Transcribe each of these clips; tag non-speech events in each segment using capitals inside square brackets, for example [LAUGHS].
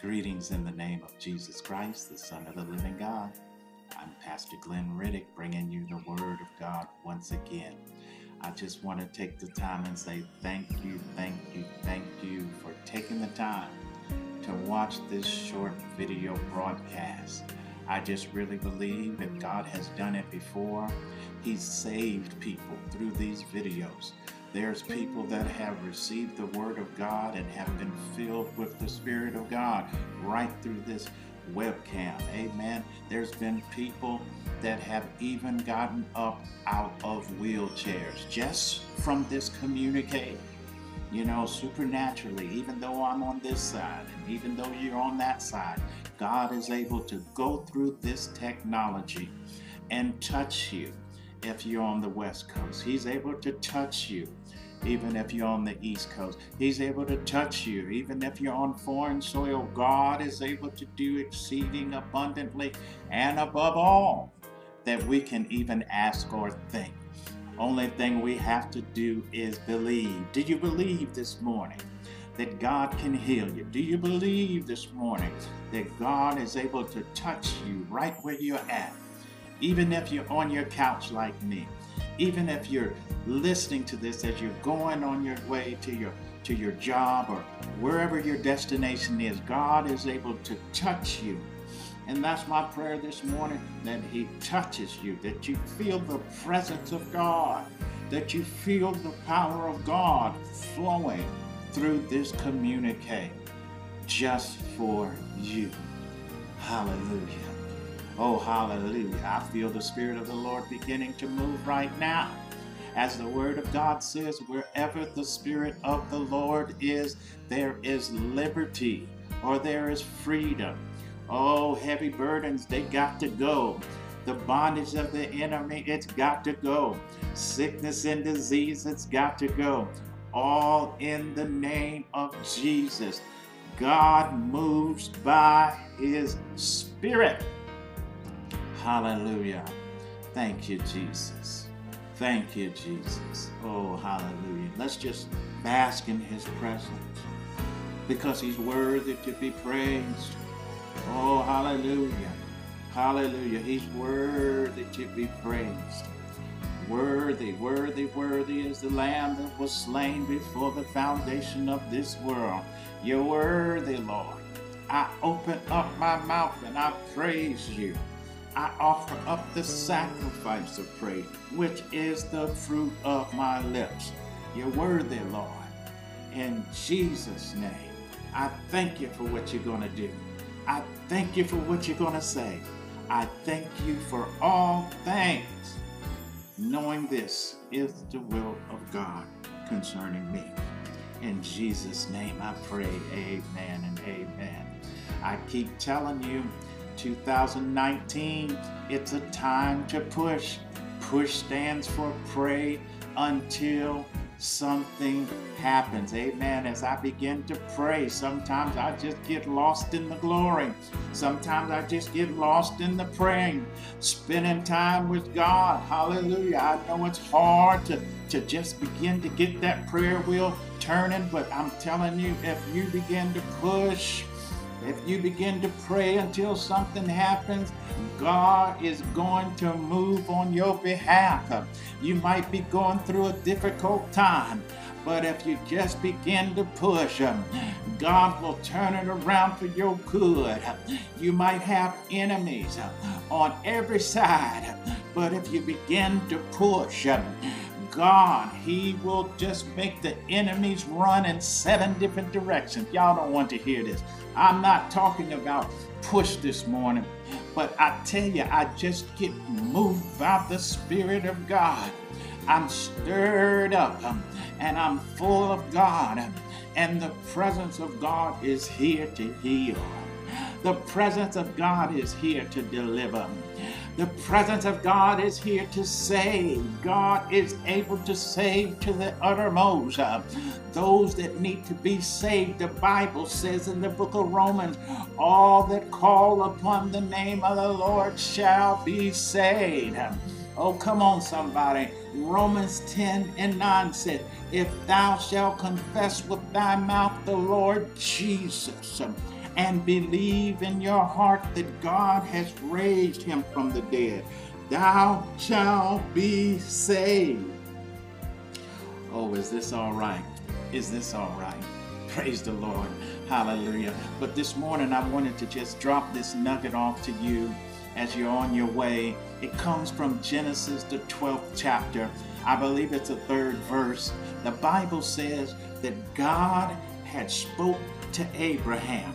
Greetings in the name of Jesus Christ, the Son of the living God. I'm Pastor Glenn Riddick bringing you the Word of God once again. I just want to take the time and say thank you, thank you, thank you for taking the time to watch this short video broadcast. I just really believe that God has done it before, He's saved people through these videos. There's people that have received the Word of God and have been filled with the Spirit of God right through this webcam. Amen. There's been people that have even gotten up out of wheelchairs just from this communique. You know, supernaturally, even though I'm on this side and even though you're on that side, God is able to go through this technology and touch you if you're on the West Coast. He's able to touch you even if you're on the East Coast. He's able to touch you even if you're on foreign soil. God is able to do exceeding abundantly and above all that we can even ask or think. Only thing we have to do is believe. Do you believe this morning? that God can heal you? Do you believe this morning that God is able to touch you right where you're at? Even if you're on your couch like me, even if you're listening to this as you're going on your way to your to your job or wherever your destination is, God is able to touch you. And that's my prayer this morning that He touches you, that you feel the presence of God, that you feel the power of God flowing through this communique just for you. Hallelujah. Oh, hallelujah. I feel the Spirit of the Lord beginning to move right now. As the Word of God says, wherever the Spirit of the Lord is, there is liberty or there is freedom. Oh, heavy burdens, they got to go. The bondage of the enemy, it's got to go. Sickness and disease, it's got to go. All in the name of Jesus. God moves by His Spirit. Hallelujah. Thank you, Jesus. Thank you, Jesus. Oh, hallelujah. Let's just bask in his presence because he's worthy to be praised. Oh, hallelujah. Hallelujah. He's worthy to be praised. Worthy, worthy, worthy is the Lamb that was slain before the foundation of this world. You're worthy, Lord. I open up my mouth and I praise you. I offer up the sacrifice of praise, which is the fruit of my lips. You're worthy, Lord. In Jesus' name, I thank you for what you're going to do. I thank you for what you're going to say. I thank you for all things, knowing this is the will of God concerning me. In Jesus' name I pray, amen and amen. I keep telling you, 2019, it's a time to push. Push stands for pray until something happens. Amen. As I begin to pray, sometimes I just get lost in the glory. Sometimes I just get lost in the praying, spending time with God. Hallelujah. I know it's hard to, to just begin to get that prayer wheel turning, but I'm telling you, if you begin to push, if you begin to pray until something happens, God is going to move on your behalf. You might be going through a difficult time, but if you just begin to push, God will turn it around for your good. You might have enemies on every side, but if you begin to push, God, He will just make the enemies run in seven different directions. Y'all don't want to hear this. I'm not talking about push this morning, but I tell you, I just get moved by the Spirit of God. I'm stirred up um, and I'm full of God, um, and the presence of God is here to heal. The presence of God is here to deliver. The presence of God is here to save. God is able to save to the uttermost. Uh, those that need to be saved, the Bible says in the book of Romans, all that call upon the name of the Lord shall be saved. Oh, come on, somebody. Romans 10 and 9 said, If thou shalt confess with thy mouth the Lord Jesus and believe in your heart that God has raised him from the dead, thou shalt be saved. Oh, is this all right? Is this all right? [LAUGHS] Praise the Lord. Hallelujah. But this morning, I wanted to just drop this nugget off to you as you're on your way. It comes from Genesis, the 12th chapter. I believe it's the third verse. The Bible says that God had spoke to Abraham.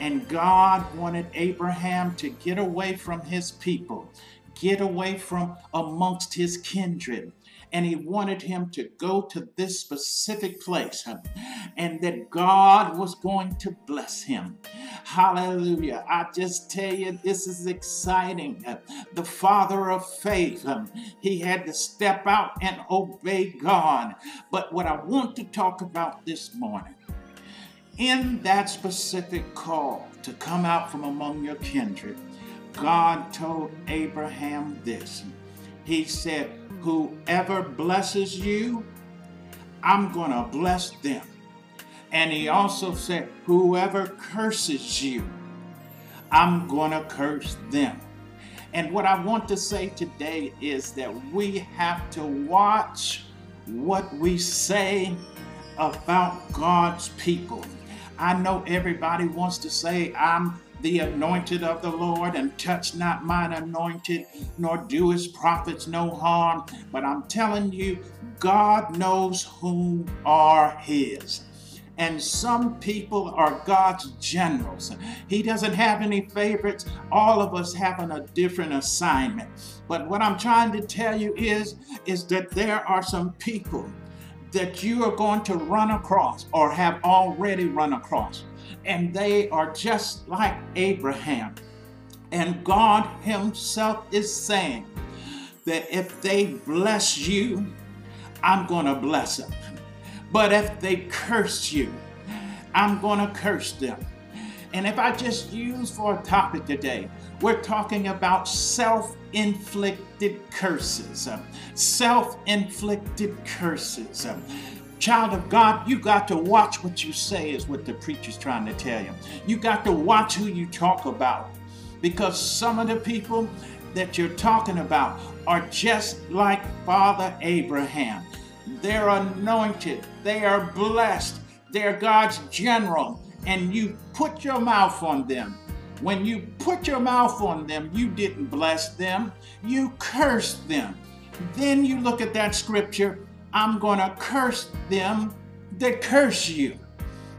And God wanted Abraham to get away from his people, get away from amongst his kindred, and he wanted him to go to this specific place and that God was going to bless him. Hallelujah. I just tell you, this is exciting. The father of faith, he had to step out and obey God. But what I want to talk about this morning, in that specific call to come out from among your kindred, God told Abraham this. He said, Whoever blesses you, I'm going to bless them. And he also said, Whoever curses you, I'm going to curse them. And what I want to say today is that we have to watch what we say about God's people. I know everybody wants to say, I'm the anointed of the Lord, and touch not mine anointed, nor do his prophets no harm. But I'm telling you, God knows whom are his. And some people are God's generals. He doesn't have any favorites. All of us having a different assignment. But what I'm trying to tell you is, is that there are some people that you are going to run across or have already run across and they are just like Abraham. And God Himself is saying that if they bless you, I'm going to bless them. But if they curse you, I'm going to curse them. And if I just use for a topic today, we're talking about self inflicted curses. Self inflicted curses. Child of God, you got to watch what you say, is what the preacher's trying to tell you. You got to watch who you talk about because some of the people that you're talking about are just like Father Abraham. They're anointed, they are blessed, they're God's general, and you put your mouth on them. When you put your mouth on them, you didn't bless them, you cursed them. Then you look at that scripture I'm going to curse them that curse you.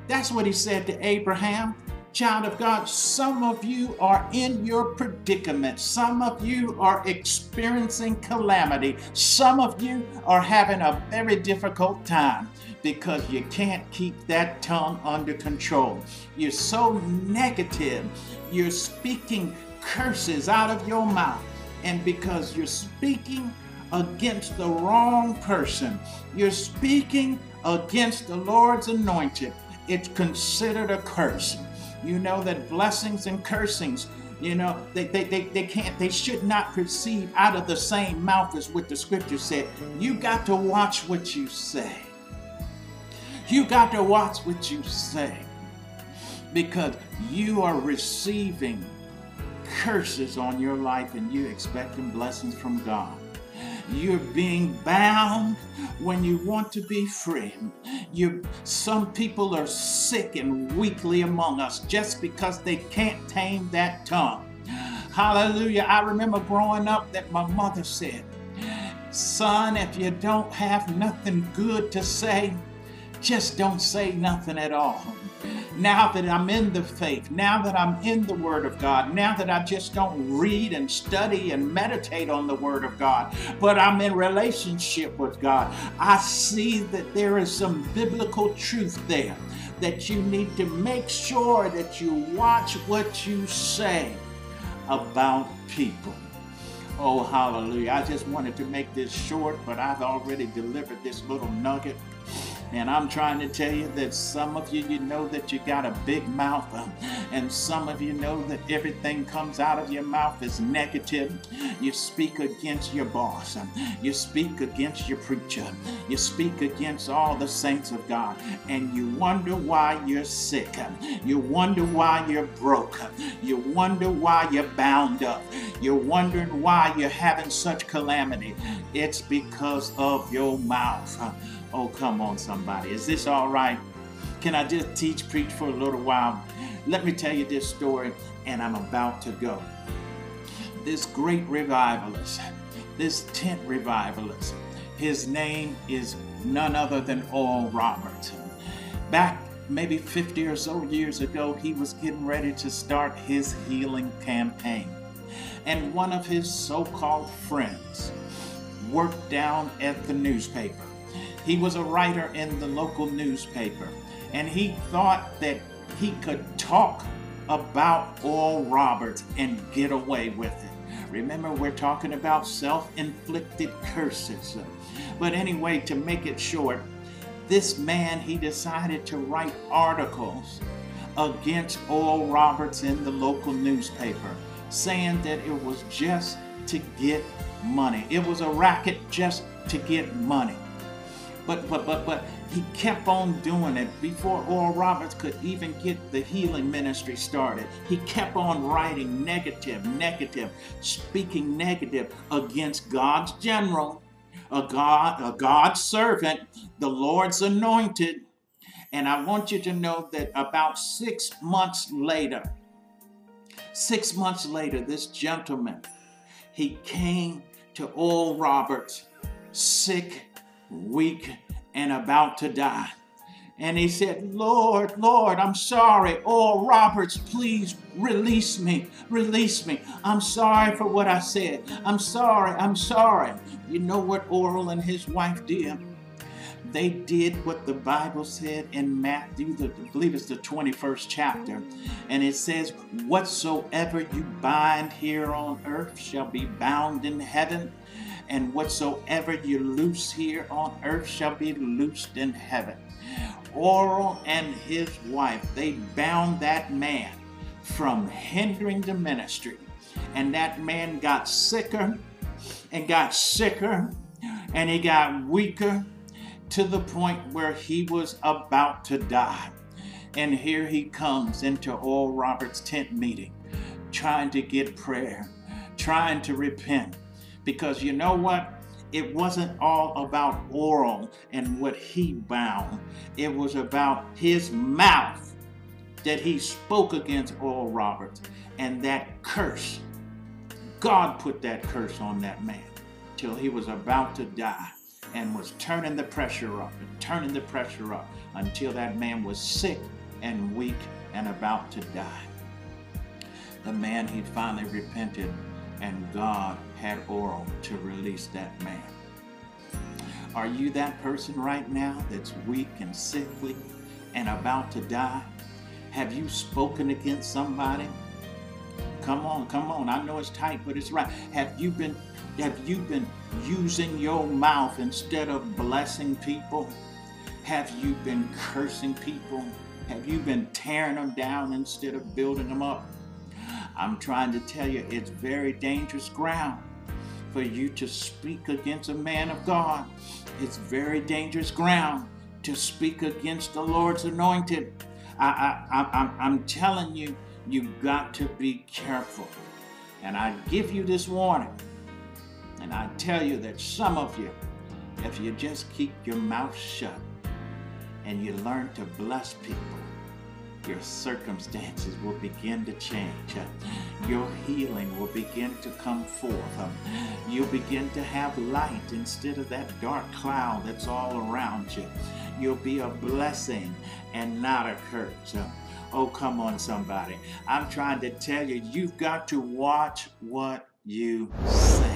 That's what he said to Abraham. Child of God, some of you are in your predicament. Some of you are experiencing calamity. Some of you are having a very difficult time because you can't keep that tongue under control. You're so negative. You're speaking curses out of your mouth. And because you're speaking against the wrong person. You're speaking against the Lord's anointed. It's considered a curse. You know that blessings and cursings, you know, they, they, they, they can't, they should not proceed out of the same mouth as what the scripture said. You got to watch what you say. You got to watch what you say because you are receiving curses on your life and you expecting blessings from God. You're being bound when you want to be free. You, some people are sick and weakly among us just because they can't tame that tongue. Hallelujah. I remember growing up that my mother said, Son, if you don't have nothing good to say, just don't say nothing at all now that I'm in the faith, now that I'm in the Word of God, now that I just don't read and study and meditate on the Word of God, but I'm in relationship with God, I see that there is some biblical truth there that you need to make sure that you watch what you say about people. Oh, hallelujah. I just wanted to make this short, but I've already delivered this little nugget. And I'm trying to tell you that some of you, you know that you got a big mouth, um, and some of you know that everything comes out of your mouth is negative. You speak against your boss, you speak against your preacher, you speak against all the saints of God, and you wonder why you're sick. You wonder why you're broke. You wonder why you're bound up. You're wondering why you're having such calamity. It's because of your mouth. Oh, come on, somebody. Is this all right? Can I just teach, preach for a little while? Let me tell you this story, and I'm about to go. This great revivalist, this tent revivalist, his name is none other than Oral Roberts. Back maybe 50 or so years ago, he was getting ready to start his healing campaign. And one of his so called friends worked down at the newspaper he was a writer in the local newspaper, and he thought that he could talk about Oral Roberts and get away with it. Remember, we're talking about self inflicted curses. But anyway, to make it short, this man, he decided to write articles against Oral Roberts in the local newspaper, saying that it was just to get money. It was a racket just to get money. But but but but he kept on doing it before Oral Roberts could even get the healing ministry started. He kept on writing negative, negative, speaking negative against God's general, a God, a God's servant, the Lord's anointed. And I want you to know that about six months later, six months later, this gentleman, he came to Oral Roberts sick weak, and about to die. And he said, Lord, Lord, I'm sorry. Oh, Roberts, please release me. Release me. I'm sorry for what I said. I'm sorry. I'm sorry. You know what Oral and his wife did? They did what the Bible said in Matthew, the, I believe it's the 21st chapter. And it says, Whatsoever you bind here on earth shall be bound in heaven and whatsoever you loose here on earth shall be loosed in heaven. Oral and his wife, they bound that man from hindering the ministry. And that man got sicker and got sicker and he got weaker to the point where he was about to die. And here he comes into Oral Roberts' tent meeting, trying to get prayer, trying to repent, because you know what? It wasn't all about Oral and what he bound. It was about his mouth that he spoke against Oral Roberts and that curse. God put that curse on that man till he was about to die and was turning the pressure up and turning the pressure up until that man was sick and weak and about to die. The man, he finally repented and God had Oral to release that man. Are you that person right now that's weak and sickly and about to die? Have you spoken against somebody? Come on, come on. I know it's tight, but it's right. Have you been have you been using your mouth instead of blessing people? Have you been cursing people? Have you been tearing them down instead of building them up? I'm trying to tell you, it's very dangerous ground for you to speak against a man of God. It's very dangerous ground to speak against the Lord's anointed. I, I, I, I'm telling you, you've got to be careful. And I give you this warning. And I tell you that some of you, if you just keep your mouth shut and you learn to bless people, your circumstances will begin to change. Your healing will begin to come forth. You'll begin to have light instead of that dark cloud that's all around you. You'll be a blessing and not a curse. Oh, come on, somebody. I'm trying to tell you, you've got to watch what you say.